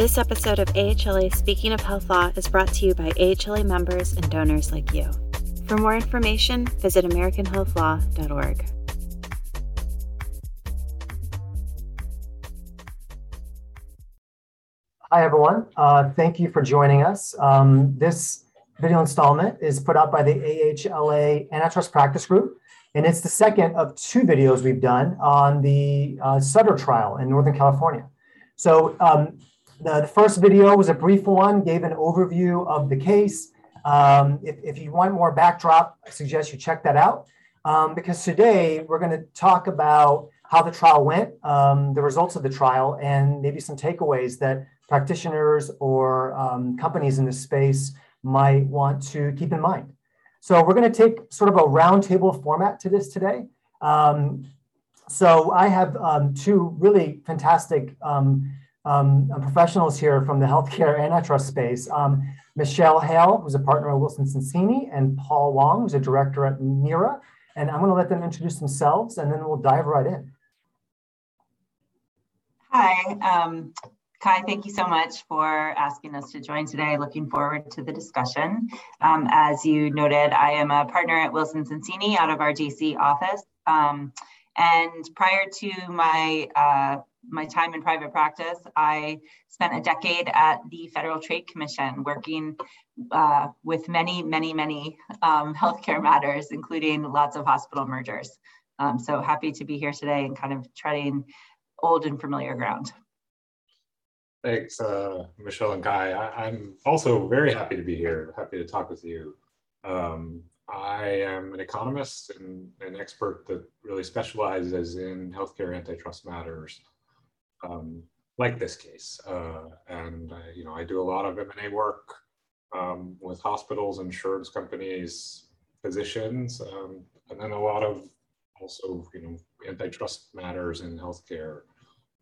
This episode of AHLA Speaking of Health Law is brought to you by AHLA members and donors like you. For more information, visit AmericanHealthLaw.org. Hi, everyone. Uh, thank you for joining us. Um, this video installment is put out by the AHLA Antitrust Practice Group, and it's the second of two videos we've done on the uh, Sutter trial in Northern California. So um, the, the, first video was a brief one, gave an overview of the case. Um, if, if, you want more backdrop, I suggest you check that out um, because today we're going to talk about how the trial went, um, the results of the trial, and maybe some takeaways that practitioners or um, companies in this space might want to keep in mind. So we're going to take sort of a roundtable format to this today. Um, so I have um, two really fantastic um, um, professionals here from the healthcare antitrust space. Um, Michelle Hale, who's a partner at Wilson Sonsini, and Paul Wong, who's a director at NERA. And I'm going to let them introduce themselves, and then we'll dive right in. Hi, um, Kai, thank you so much for asking us to join today. Looking forward to the discussion. Um, as you noted, I am a partner at Wilson Sonsini out of our DC office. Um, and prior to my uh, my time in private practice, I spent a decade at the Federal Trade Commission working uh, with many, many, many um, healthcare matters, including lots of hospital mergers. Um, so happy to be here today and kind of treading old and familiar ground. Thanks, uh, Michelle and Kai. I, am also very happy to be here, happy to talk with you. Um, I am an economist and an expert that really specializes in healthcare antitrust matters, um, like this case. Uh, and I, you know, I do a lot of M&A work um, with hospitals, insurance companies, physicians, um, and then a lot of also, you know, antitrust matters in healthcare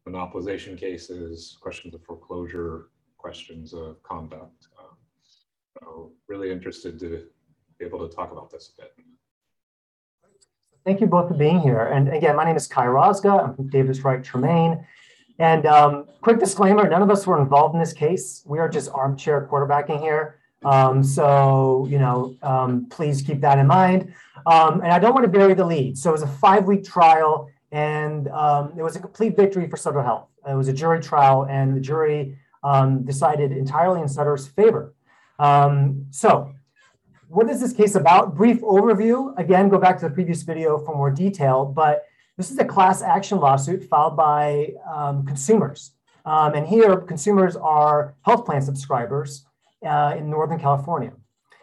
monopolization cases, questions of foreclosure, questions of conduct. Um, so really interested to be able to talk about this a bit. Thank you both for being here. And again, my name is Kai Rosga. I'm from Davis Wright Tremaine. And um, quick disclaimer, none of us were involved in this case. We are just armchair quarterbacking here. Um, so, you know, um, please keep that in mind. Um, and I don't want to bury the lead. So it was a five week trial and um, it was a complete victory for Sutter Health. It was a jury trial, and the jury um, decided entirely in Sutter's favor. So, what is this case about? Brief overview. Again, go back to the previous video for more detail, but this is a class action lawsuit filed by um, consumers. Um, and here, consumers are health plan subscribers uh, in Northern California.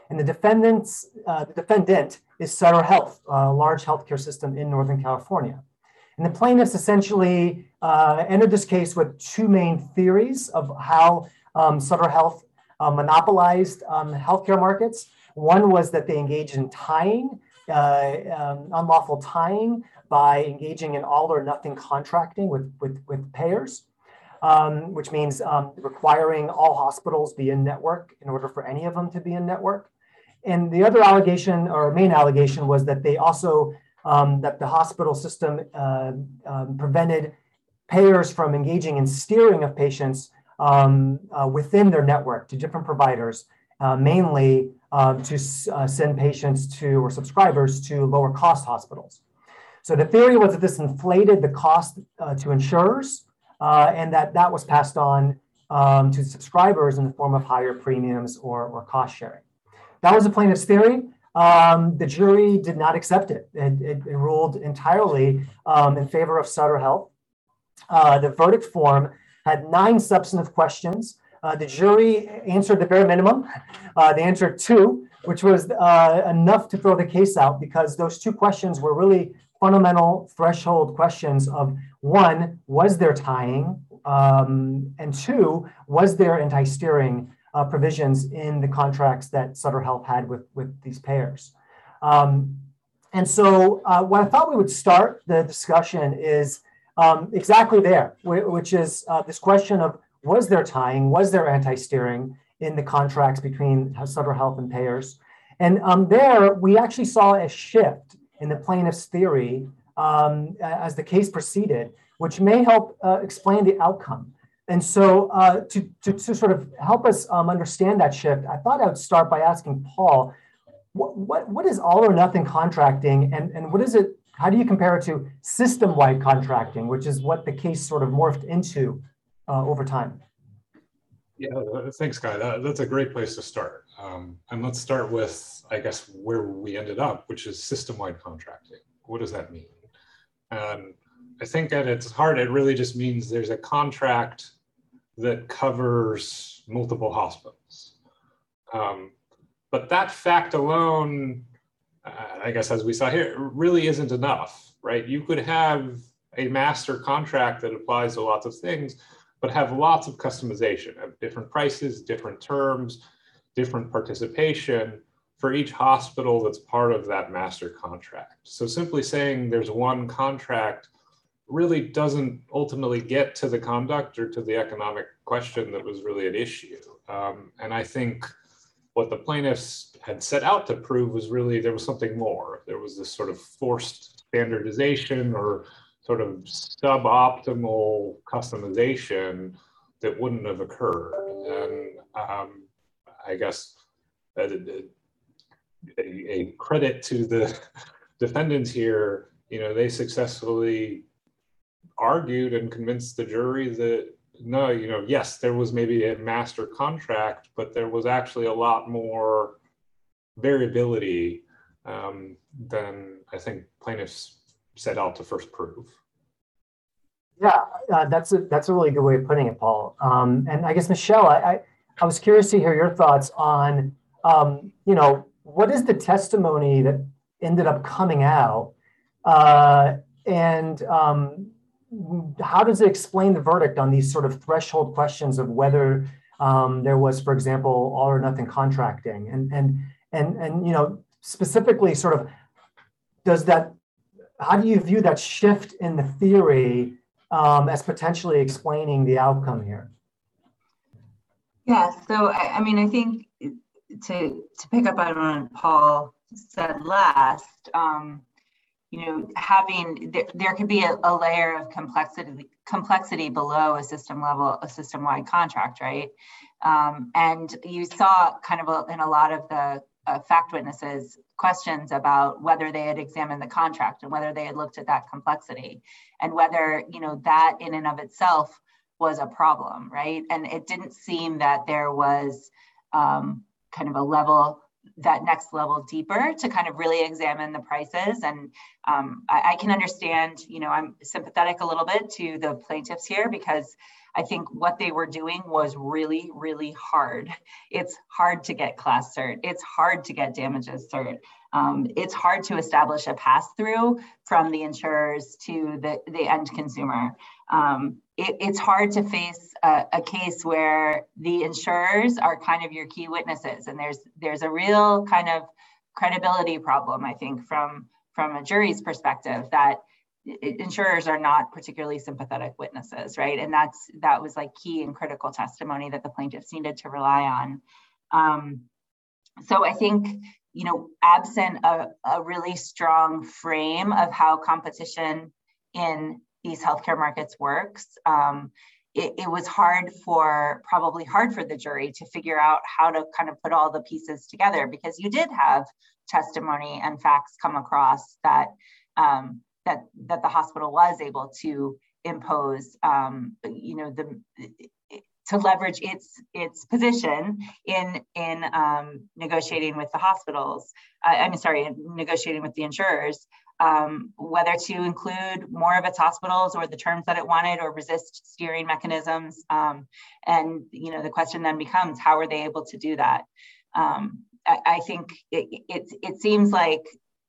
And the defendants, uh, the defendant is Sutter Health, a large healthcare system in Northern California. And the plaintiffs essentially uh, entered this case with two main theories of how um, Sutter Health uh, monopolized um, healthcare markets. One was that they engaged in tying, uh, um, unlawful tying, by engaging in all or nothing contracting with, with, with payers, um, which means um, requiring all hospitals be in network in order for any of them to be in network. And the other allegation or main allegation was that they also um, that the hospital system uh, prevented payers from engaging in steering of patients uh, within their network to different providers, uh, mainly um, to uh, send patients to or subscribers to lower cost hospitals. So the theory was that this inflated the cost uh, to insurers uh, and that that was passed on um, to subscribers in the form of higher premiums or, or cost sharing. That was the plaintiff's theory. Um, the jury did not accept it. It, it, it ruled entirely um, in favor of Sutter Health. Uh, the verdict form had nine substantive questions. Uh, the jury answered the bare minimum. Uh, they answered two, which was uh, enough to throw the case out because those two questions were really fundamental threshold questions of one, was there tying? Um, and two, was there anti steering uh, provisions in the contracts that Sutter Health had with, with these payers. Um, and so, uh, what I thought we would start the discussion is um, exactly there, which is this question of was there tying, was there anti steering in the contracts between Sutter Health and payers? And um, there, we actually saw a shift in the plaintiff's theory um, as the case proceeded, which may help uh, explain the outcome. and so uh, to, to, to, sort of help us um, understand that shift, I thought I would start by asking Paul, what, what, what is all or nothing contracting and, and what is it, how do you compare it to system-wide contracting, which is what the case sort of morphed into uh, over time? Yeah, uh, thanks, Kai. That, that's a great place to start. Um, and let's start with, I guess, where we ended up, which is system-wide contracting. What does that mean? And I think at its heart, it really just means there's a contract that covers multiple hospitals. Um, but that fact alone, uh, I guess, as we saw here, really isn't enough, right? You could have a master contract that applies to lots of things, but have lots of customization of different prices, different terms, different participation for each hospital that's part of that master contract. So simply saying there's one contract really doesn't ultimately get to the conduct or to the economic question that was really at issue. Um, and I think what the plaintiffs had set out to prove was really there was something more. There was this sort of forced standardization or sort of suboptimal customization that wouldn't have occurred. And um, I guess a, a, credit to the defendants here, you know, they successfully argued and convinced the jury that no, you know, yes, there was maybe a master contract, but there was actually a lot more variability um, than I think plaintiffs set out to first prove. Yeah, uh, that's a that's a really good way of putting it, Paul. Um, and I guess Michelle, I, I, I was curious to hear your thoughts on um, you know what is the testimony that ended up coming out, uh, and um, how does it explain the verdict on these sort of threshold questions of whether um, there was, for example, all or nothing contracting, and and and and you know specifically, sort of, does that? How do you view that shift in the theory um, as potentially explaining the outcome here? Yeah. So I, I mean, I think to to pick up on what Paul said last. Um, you know, having there, there could be a, a, layer of complexity complexity below a system level, a system wide contract, right? Um, and you saw kind of a, in a lot of the uh, fact witnesses questions about whether they had examined the contract and whether they had looked at that complexity and whether you know that in and of itself was a problem, right? And it didn't seem that there was um, kind of a level that next level deeper to kind of really examine the prices. And um, I, I, can understand, you know, I'm sympathetic a little bit to the plaintiffs here because I think what they were doing was really, really hard. It's hard to get class cert. It's hard to get damages cert. Um, it's hard to establish a pass through from the insurers to the, the end consumer. Um, it, it's hard to face a, a, case where the insurers are kind of your key witnesses, and there's there's a real kind of credibility problem, I think, from from a jury's perspective that insurers are not particularly sympathetic witnesses, right? And that's that was like key and critical testimony that the plaintiffs needed to rely on. Um, so I think you know, absent a, a really strong frame of how competition in these healthcare markets works, um, it, it, was hard for probably hard for the jury to figure out how to kind of put all the pieces together because you did have testimony and facts come across that um, that that the hospital was able to impose um, you know the to leverage its its position in in um, negotiating with the hospitals. Uh, I'm sorry, negotiating with the insurers, um, whether to include more of its hospitals or the terms that it wanted, or resist steering mechanisms. Um, and you know, the question then becomes, how are they able to do that? Um, I, I, think it, it it seems like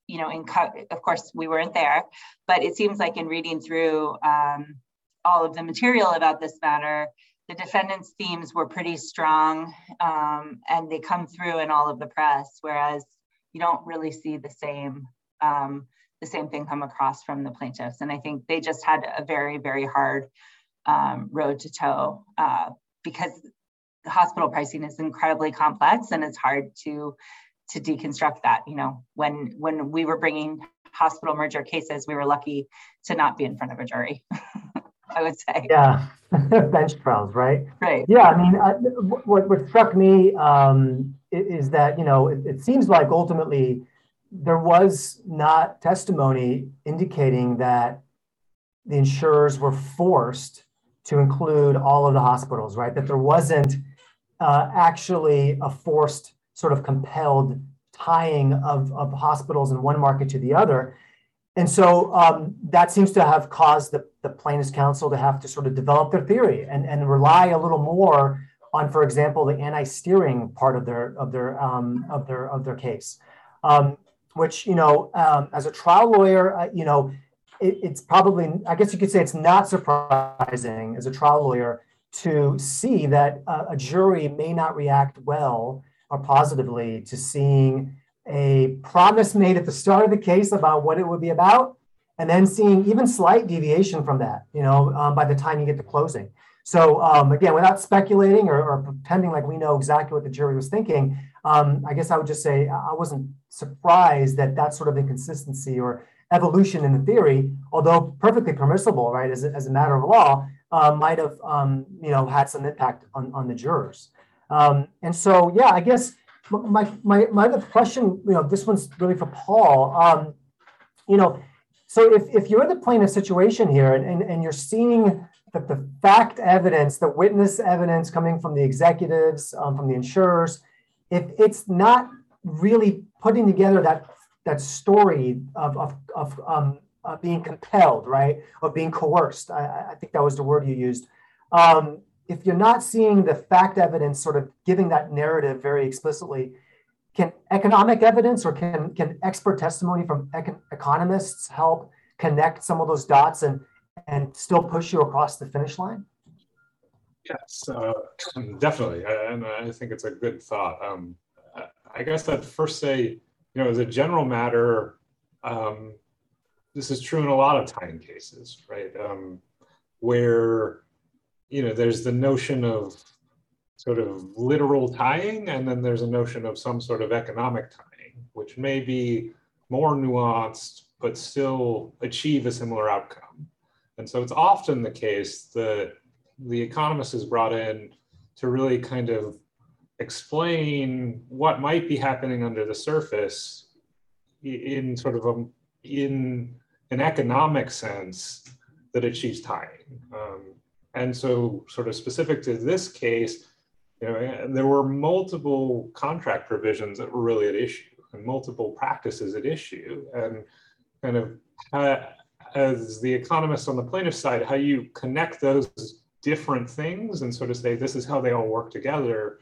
you know, in co- of course we weren't there, but it seems like in reading through um, all of the material about this matter the defendant's themes were pretty strong um, and they come through in all of the press, whereas you don't really see the same um, the same thing come across from the plaintiffs. And I think they just had a very, very hard um, road to toe uh, because hospital pricing is incredibly complex and it's hard to to deconstruct that. You know, when when we were bringing hospital merger cases, we were lucky to not be in front of a jury. I would say. Yeah, bench trials, right? Right. Yeah, I mean, uh, what, what struck me um, is that, you know, it, it seems like ultimately there was not testimony indicating that the insurers were forced to include all of the hospitals, right? That there wasn't uh, actually a forced, sort of compelled tying of, of hospitals in one market to the other. And so um, that seems to have caused the, the plaintiffs' counsel to have to sort of develop their theory and, and rely a little more on, for example, the anti-steering part of their of their um, of their of their case, um, which you know, um, as a trial lawyer, uh, you know, it, it's probably I guess you could say it's not surprising as a trial lawyer to see that uh, a jury may not react well or positively to seeing a promise made at the start of the case about what it would be about, and then seeing even slight deviation from that, you know, um, by the time you get to closing. So um, again, without speculating or, or, pretending like we know exactly what the jury was thinking, um, I guess I would just say I wasn't surprised that that sort of inconsistency or evolution in the theory, although perfectly permissible, right, as a, as a matter of law, uh, might have, um, you know, had some impact on, on the jurors. Um, and so, yeah, I guess my, my, my other question, you know, this one's really for Paul. Um, you know, so if, if you're in the plaintiff situation here and, and, and you're seeing that the fact evidence, the witness evidence coming from the executives, um, from the insurers, if it's not really putting together that that story of, of, of um, uh, being compelled, right, of being coerced, I, I, think that was the word you used. Um, if you're not seeing the fact evidence sort of giving that narrative very explicitly, can economic evidence or can, can expert testimony from econ- economists help connect some of those dots and, and still push you across the finish line? Yes, uh, definitely. And I think it's a good thought. Um, I guess I'd first say, you know, as a general matter, um, this is true in a lot of tying cases, right? Um, where you know, there's the notion of sort of literal tying, and then there's a notion of some sort of economic tying, which may be more nuanced, but still achieve a similar outcome. And so it's often the case that the economist is brought in to really kind of explain what might be happening under the surface in sort of a in an economic sense that achieves tying. Um, and so, sort of specific to this case, you know, there were multiple contract provisions that were really at issue and multiple practices at issue. And kind of uh, as the economist on the plaintiff side, how you connect those different things and sort of say this is how they all work together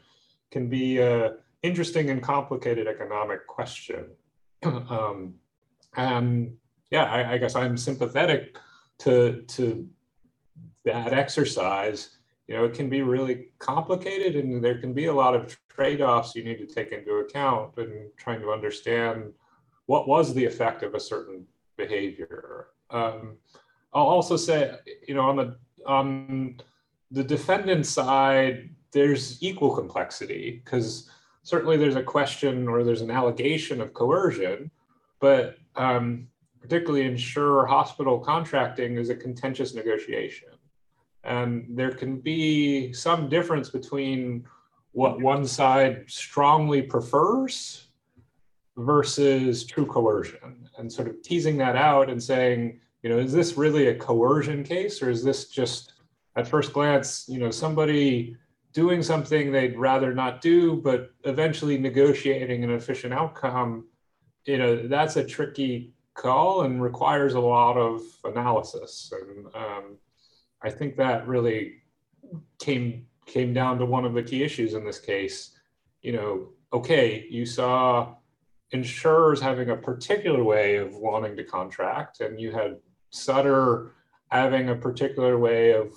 can be a interesting and complicated economic question. um, and yeah, I, I guess I'm sympathetic to to that exercise, you know, it can be really complicated and there can be a lot of trade-offs you need to take into account in trying to understand what was the effect of a certain behavior. Um, I'll also say, you know, on the on the defendant side, there's equal complexity because certainly there's a question or there's an allegation of coercion, but um, particularly insurer hospital contracting is a contentious negotiation. And there can be some difference between what one side strongly prefers versus true coercion and sort of teasing that out and saying, you know, is this really a coercion case or is this just at first glance, you know, somebody doing something they'd rather not do, but eventually negotiating an efficient outcome, you know, that's a tricky call and requires a lot of analysis. And um, I think that really came came down to one of the key issues in this case. You know, okay, you saw insurers having a particular way of wanting to contract, and you had Sutter having a particular way of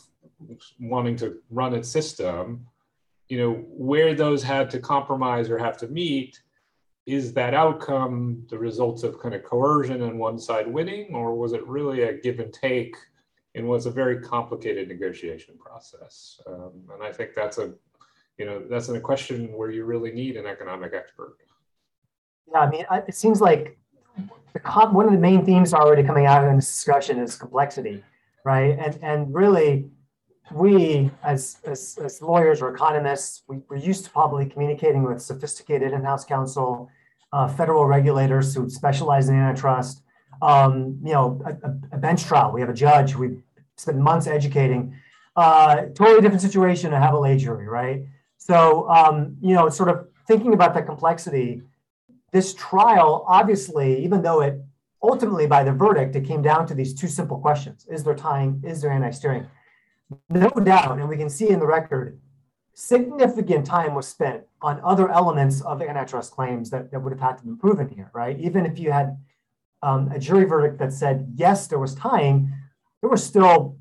wanting to run its system. You know, where those had to compromise or have to meet, is that outcome the results of kind of coercion and one side winning, or was it really a give and take in what's a very complicated negotiation process. Um, and I think that's a, you know, that's a question where you really need an economic expert. Yeah, I mean, it seems like the one of the main themes already coming out in this discussion is complexity. right? And and really, we as as, as lawyers or economists, we, we're used to probably communicating with sophisticated in-house counsel, uh, federal regulators who specialize in antitrust. Um, you know, a, a, bench trial. We have a judge. We spent months educating. Uh, totally different situation to have a lay jury, right? So, um, you know, sort of thinking about the complexity, this trial, obviously, even though it ultimately by the verdict, it came down to these two simple questions Is there tying? Is there anti steering? No doubt, and we can see in the record, significant time was spent on other elements of antitrust claims that, that would have had to be proven here, right? Even if you had um, a jury verdict that said, yes, there was tying, there were still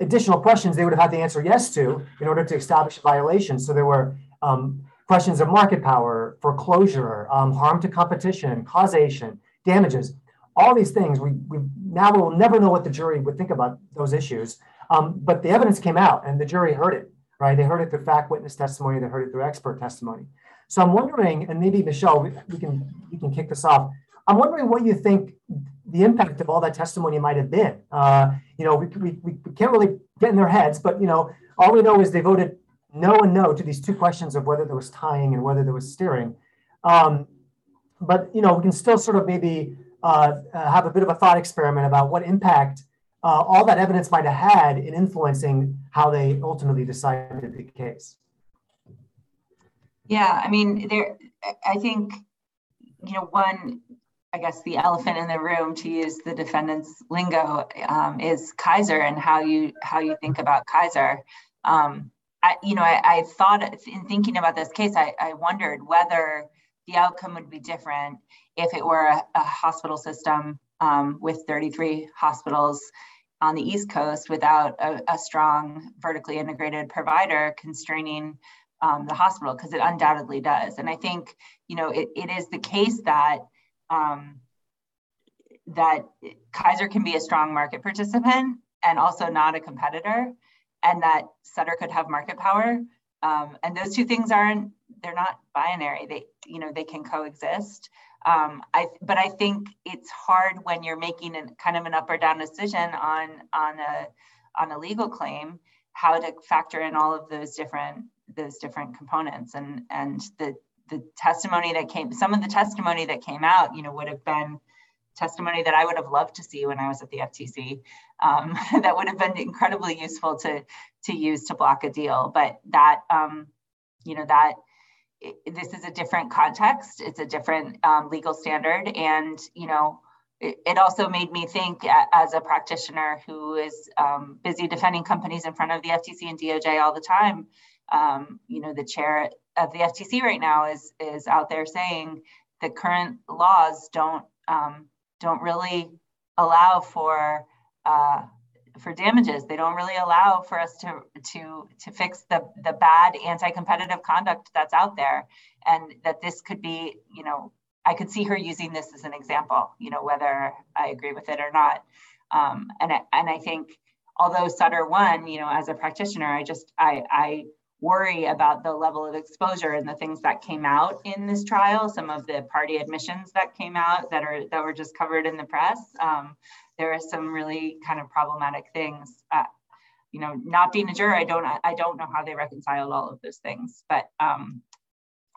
additional questions they would have had to answer yes to in order to establish a violation. So there were um, questions of market power, foreclosure, um, harm to competition, causation, damages, all these things. We, we now will never know what the jury would think about those issues. Um, but the evidence came out and the jury heard it, right? They heard it through fact witness testimony, they heard it through expert testimony. So I'm wondering, and maybe Michelle, we, we can we can kick this off. I'm wondering what you think the impact of all that testimony might have been. Uh, you know, we, we, we can't really get in their heads, but you know, all we know is they voted no and no to these two questions of whether there was tying and whether there was steering. Um, but you know, we can still sort of maybe uh, uh, have a bit of a thought experiment about what impact uh, all that evidence might have had in influencing how they ultimately decided the case. Yeah, I mean, there. I think you know one I guess the elephant in the room, to use the defendant's lingo, um, is Kaiser and how you how you think about Kaiser. Um, I, you know, I, I, thought in thinking about this case, I, I, wondered whether the outcome would be different if it were a, a hospital system um, with 33 hospitals on the East Coast without a, a strong vertically integrated provider constraining um, the hospital, because it undoubtedly does. And I think, you know, it, it is the case that um, that Kaiser can be a strong market participant and also not a competitor, and that Sutter could have market power. Um, and those two things aren't they're not binary. They you know they can coexist. Um, I but I think it's hard when you're making a kind of an up or down decision on on a on a legal claim how to factor in all of those different those different components and and the the testimony that came, some of the testimony that came out, you know, would have been testimony that I would have loved to see when I was at the FTC. Um, that would have been incredibly useful to to use to block a deal. But that, um, you know, that this is a different context. It's a different um, legal standard, and you know, it, it, also made me think as a practitioner who is um, busy defending companies in front of the FTC and DOJ all the time. Um, you know, the chair of the FTC right now is is out there saying the current laws don't um, don't really allow for uh, for damages. They don't really allow for us to to to fix the the bad anti-competitive conduct that's out there, and that this could be, you know, I could see her using this as an example, you know, whether I agree with it or not. Um, and I, and I think although Sutter won, you know, as a practitioner, I just I I worry about the level of exposure and the things that came out in this trial some of the party admissions that came out that are that were just covered in the press. Um, there are some really kind of problematic things uh, you know not being a juror i don't i don't know how they reconciled all of those things but um,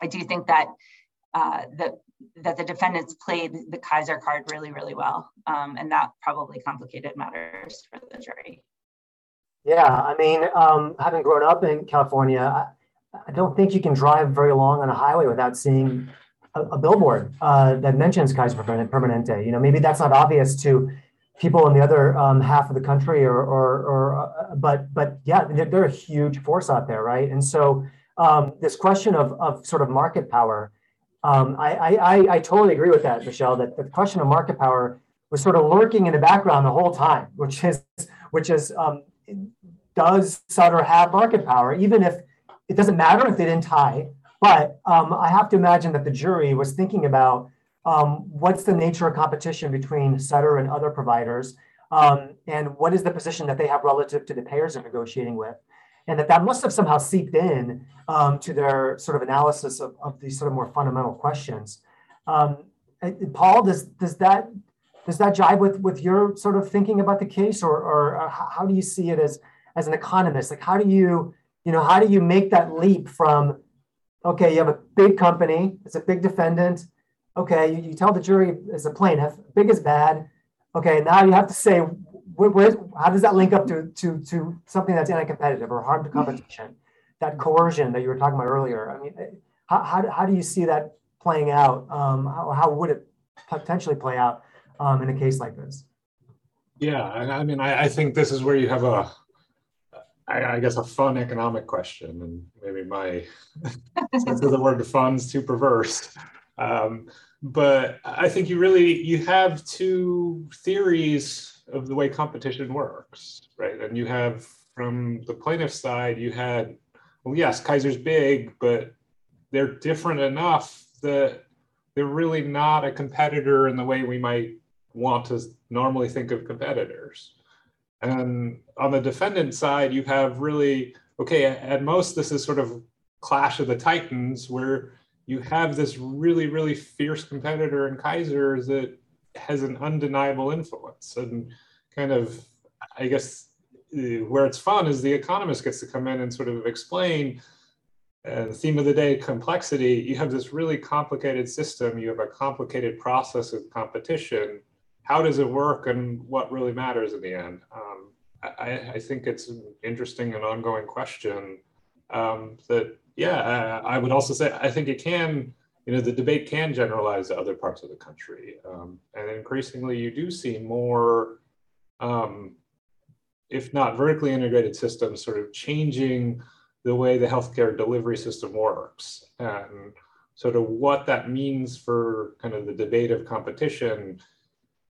i do think that uh, the that the defendants played the Kaiser card really really well um, and that probably complicated matters for the jury yeah, I mean, um, having grown up in California, I, I, don't think you can drive very long on a highway without seeing a, a billboard uh, that mentions Kaiser Permanente. You know, maybe that's not obvious to people in the other um, half of the country, or, or, or uh, but, but yeah, they're, they're, a huge force out there, right? And so um, this question of, of sort of market power, um, I, I, I totally agree with that, Michelle. That the question of market power was sort of lurking in the background the whole time, which is which is um, does Sutter have market power, even if it doesn't matter if they didn't tie. But um, I have to imagine that the jury was thinking about um, what's the nature of competition between Sutter and other providers, um, and what is the position that they have relative to the payers they're negotiating with, and that that must have somehow seeped in um, to their sort of analysis of, of these sort of more fundamental questions. Um, Paul, does does that does that jive with with your sort of thinking about the case, or or uh, how do you see it as as an economist? Like, how do you you know how do you make that leap from okay, you have a big company, it's a big defendant. Okay, you, you tell the jury as a plaintiff, big is bad. Okay, now you have to say where, where, how does that link up to, to, to something that's anti-competitive or harm to competition? That coercion that you were talking about earlier. I mean, how, how, how do you see that playing out? Um, how, how would it potentially play out um, in a case like this? Yeah, I mean, I, I think this is where you have a, I, I guess, a fun economic question, and maybe my sense of the word "fun" is too perverse. Um, but I think you really you have two theories of the way competition works, right? And you have from the plaintiff side, you had, well, yes, Kaiser's big, but they're different enough that they're really not a competitor in the way we might want to normally think of competitors. And on the defendant side, you have really, okay, at most, this is sort of clash of the titans where you have this really, really fierce competitor in Kaiser that has an undeniable influence. And kind of, I guess, where it's fun is the economist gets to come in and sort of explain uh, the theme of the day complexity. You have this really complicated system, you have a complicated process of competition how does it work and what really matters in the end? Um, I, I, think it's an interesting and ongoing question um, that, yeah, I, I, would also say, I think it can, you know, the debate can generalize to other parts of the country. Um, and increasingly, you do see more, um, if not vertically integrated systems, sort of changing the way the healthcare delivery system works. And sort of what that means for kind of the debate of competition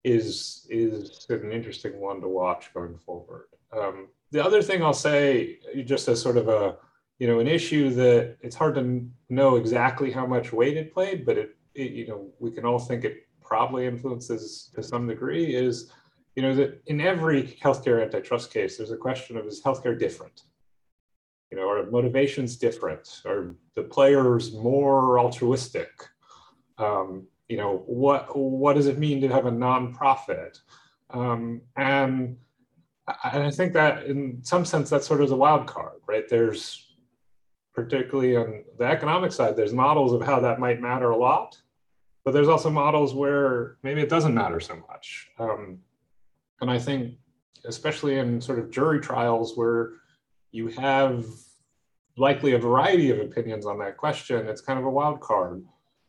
is is an interesting one to watch going forward. Um, the other thing I'll say, just as sort of a you know an issue that it's hard to know exactly how much weight it played, but it, it you know we can all think it probably influences to some degree is you know that in every healthcare antitrust case there's a question of is healthcare different? You know are motivations different? Are the players more altruistic? Um, you know what what does it mean to have a nonprofit? Um, and I, I think that in some sense that's sort of the wild card right? There's particularly on the economic side there's models of how that might matter a lot but there's also models where maybe it doesn't matter so much. Um, and i think especially in sort of jury trials where you have likely a variety of opinions on that question it's kind of a wild card.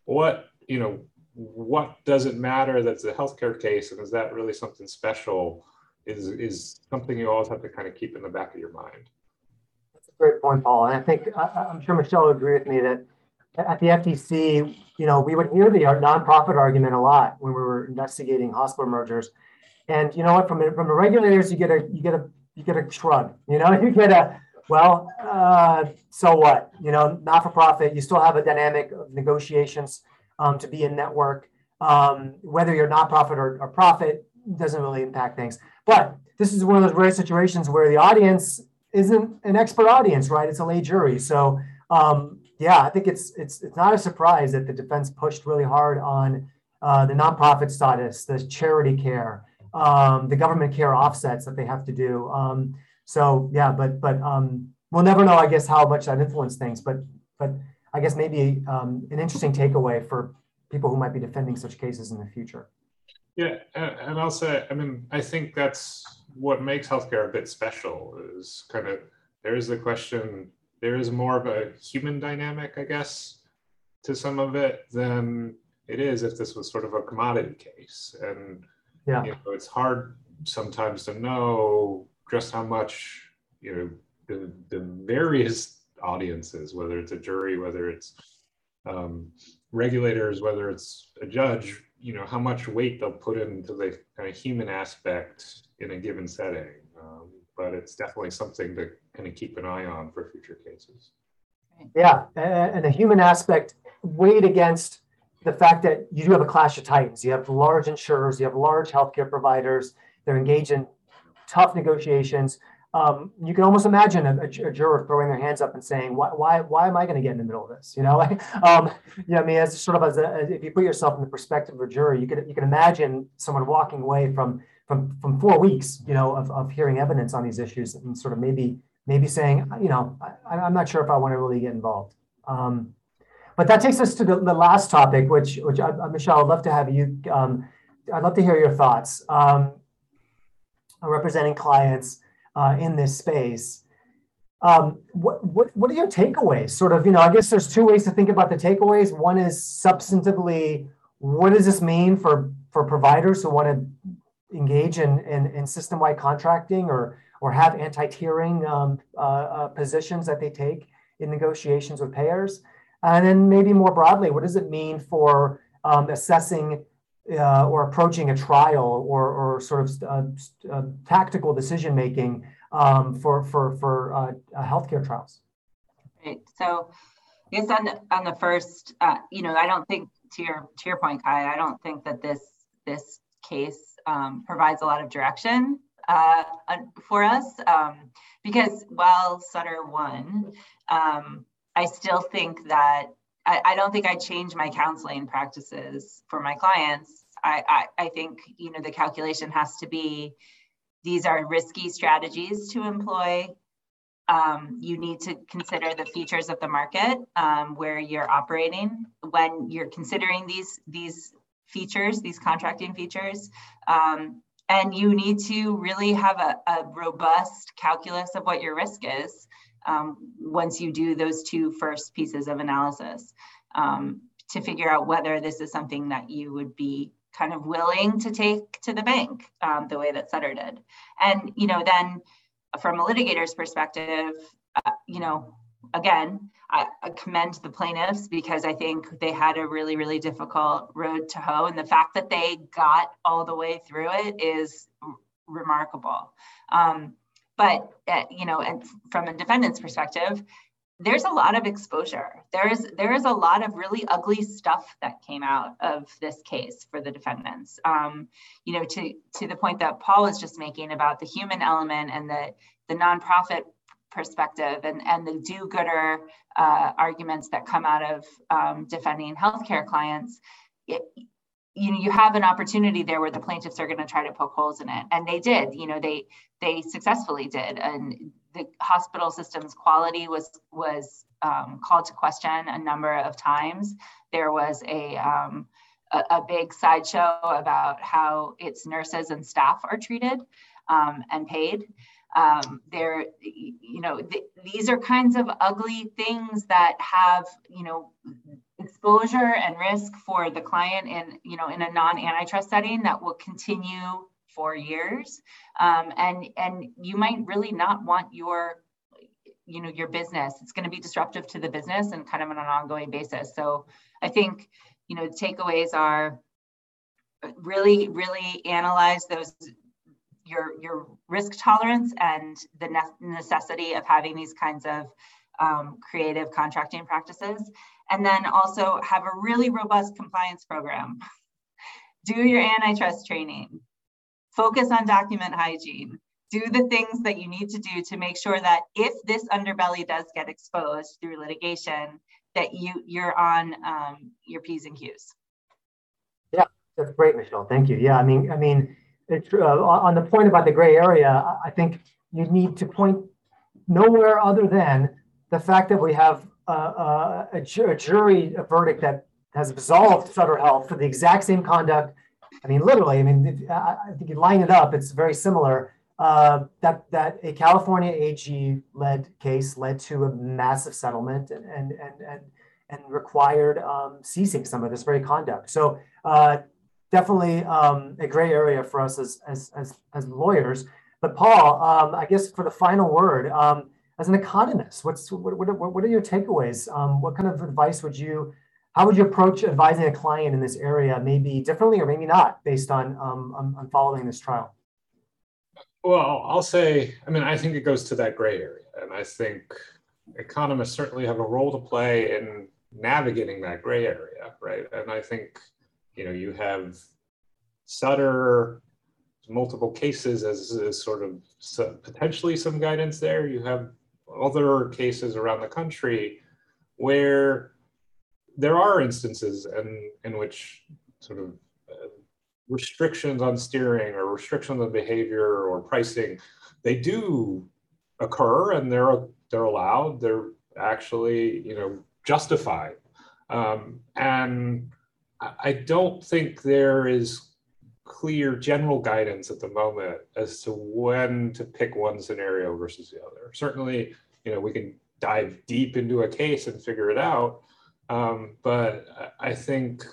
What you know what does it matter that's a healthcare case and is that really something special? Is is something you always have to kind of keep in the back of your mind. That's a great point paul and i think I, am sure michelle would agree with me that at the ftc you know we would hear the nonprofit argument a lot when we were investigating hospital mergers. And you know what from from the regulators you get a you get a you get a shrug you know you get a well uh, so what? You know not for profit you still have a dynamic of negotiations um, to be in network. Um, whether you're nonprofit or, or profit doesn't really impact things. But this is one of those rare situations where the audience isn't an expert audience, right? It's a lay jury. So um, yeah, I think it's it's it's not a surprise that the defense pushed really hard on uh, the nonprofit status, the charity care, um, the government care offsets that they have to do. Um, so yeah, but but um, we'll never know, I guess, how much that influenced things. But but I guess maybe um, an interesting takeaway for people who might be defending such cases in the future. Yeah, and I'll say, I mean, I think that's what makes healthcare a bit special is kind of there is the question, there is more of a human dynamic, I guess, to some of it than it is if this was sort of a commodity case. And yeah. you know, it's hard sometimes to know just how much, you know, the, the various audiences, whether it's a jury, whether it's um, regulators, whether it's a judge, you know, how much weight they'll put into the kind of human aspect in a given setting. Um, but it's definitely something to kind of keep an eye on for future cases. Yeah, and the human aspect weighed against the fact that you do have a clash of titans. You have large insurers, you have large healthcare providers. They're engaged in tough negotiations um, you can almost imagine a, a, juror throwing their hands up and saying, "Why, why, why am I going to get in the middle of this?" You know, um, I mean, as sort of as, a, as if you put yourself in the perspective of a juror, you can you can imagine someone walking away from from from four weeks, you know, of, of hearing evidence on these issues and sort of maybe maybe saying, you know, I, am not sure if I want to really get involved. Um, but that takes us to the, the last topic, which which I, Michelle, I'd love to have you. Um, I'd love to hear your thoughts. Um, representing clients uh, in this space. Um, what, what, what are your takeaways? Sort of, you know, I guess there's two ways to think about the takeaways. One is substantively, what does this mean for, for providers who want to engage in, in, in system-wide contracting or, or have anti-tiering um, uh, uh, positions that they take in negotiations with payers? And then maybe more broadly, what does it mean for um, assessing uh, or approaching a trial or, or sort of uh, uh, tactical decision making um, for for for uh, uh, healthcare trials. Right. So, yes, on the, on the first, uh, you know, I don't think to your to your point, Kai, I don't think that this this case um, provides a lot of direction for us um, because while Sutter won, um, I still think that I, I don't think I change my counseling practices for my clients. I, I, I think you know the calculation has to be these are risky strategies to employ. Um, you need to consider the features of the market um, where you're operating when you're considering these these features, these contracting features. Um, and you need to really have a, a, robust calculus of what your risk is um, once you do those two first pieces of analysis um, to figure out whether this is something that you would be kind of willing to take to the bank um, the way that Sutter did. And, you know, then from a litigator's perspective, uh, you know, again, I, I, commend the plaintiffs because I think they had a really, really difficult road to hoe. And the fact that they got all the way through it is remarkable. Um, but uh, you know, and from a defendant's perspective, there's a lot of exposure. There is there is a lot of really ugly stuff that came out of this case for the defendants. Um, you know, to to the point that Paul was just making about the human element and the the nonprofit perspective and and the do-gooder uh, arguments that come out of um, defending healthcare clients. It, you know you have an opportunity there where the plaintiffs are going to try to poke holes in it. And they did you know they they successfully did. And the hospital system's quality was was um, called to question a number of times. There was a um, a, a, big sideshow about how its nurses and staff are treated um, and paid. Um, there you know th- these are kinds of ugly things that have you know exposure and risk for the client in you know in a non-antitrust setting that will continue for years. Um, and and you might really not want your you know your business. It's going to be disruptive to the business and kind of on an ongoing basis. So i think you know the takeaways are really really analyze those your your risk tolerance and the ne- necessity of having these kinds of um, creative contracting practices and then also have a really robust compliance program. Do your antitrust training, focus on document hygiene, do the things that you need to do to make sure that if this underbelly does get exposed through litigation, that you you're on um, your p's and q's. Yeah, that's great, Michelle. Thank you. Yeah, I mean, I mean, it's, uh, on the point about the gray area, I think you need to point nowhere other than the fact that we have a, a, jury verdict that has absolved Sutter Health for the exact same conduct. I mean, literally, I mean, I think you line it up, it's very similar. Uh, that that a California AG led case led to a massive settlement and and and and, and required um, ceasing some of this very conduct. So uh, definitely um, a gray area for us as as as, as lawyers. But Paul, um, I guess for the final word, um, as an economist, what's what, what, what are your takeaways? Um, what kind of advice would you, how would you approach advising a client in this area, maybe differently or maybe not, based on um, on, on following this trial? Well, I'll say, I mean, I think it goes to that gray area, and I think economists certainly have a role to play in navigating that gray area, right? And I think, you know, you have Sutter multiple cases as, as sort of potentially some guidance there. You have other cases around the country where there are instances in, in which sort of uh, restrictions on steering or restrictions on behavior or pricing, they do occur and they're they're allowed. They're actually you know justified, um, and I don't think there is clear general guidance at the moment as to when to pick one scenario versus the other. Certainly, you know, we can dive deep into a case and figure it out. Um, but I think,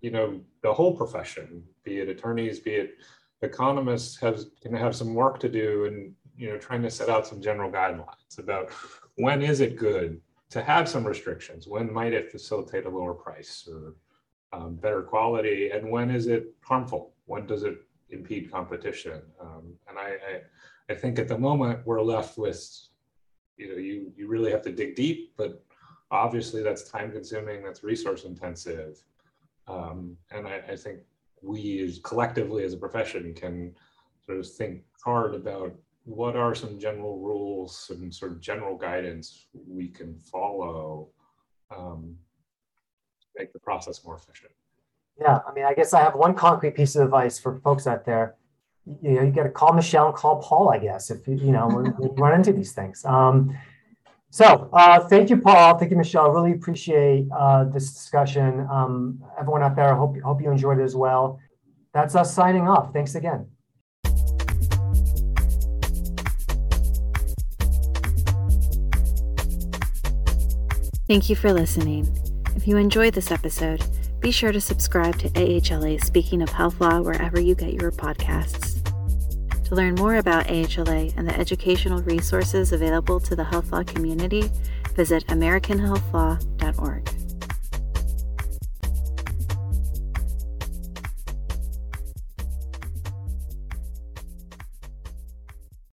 you know, the whole profession, be it attorneys, be it economists, has can have some work to do in, you know, trying to set out some general guidelines about when is it good to have some restrictions? When might it facilitate a lower price or um, better quality? And when is it harmful? When does it impede competition? Um, and I, I, I think at the moment we're left with, you know, you you really have to dig deep, but obviously that's time consuming, that's resource intensive. Um, and I, I, think we as collectively as a profession can sort of think hard about what are some general rules and sort of general guidance we can follow um, to make the process more efficient. Yeah, I mean, I guess I have one concrete piece of advice for folks out there. You know, you got to call Michelle and call Paul, I guess, if you, know, you run into these things. Um, so uh, thank you, Paul. Thank you, Michelle. Really appreciate uh, this discussion. Um, everyone out there, I hope, hope you enjoyed it as well. That's us signing off. Thanks again. Thank you for listening. If you enjoyed this episode, be sure to subscribe to AHLA Speaking of Health Law wherever you get your podcasts. To learn more about AHLA and the educational resources available to the health law community, visit AmericanHealthLaw.org.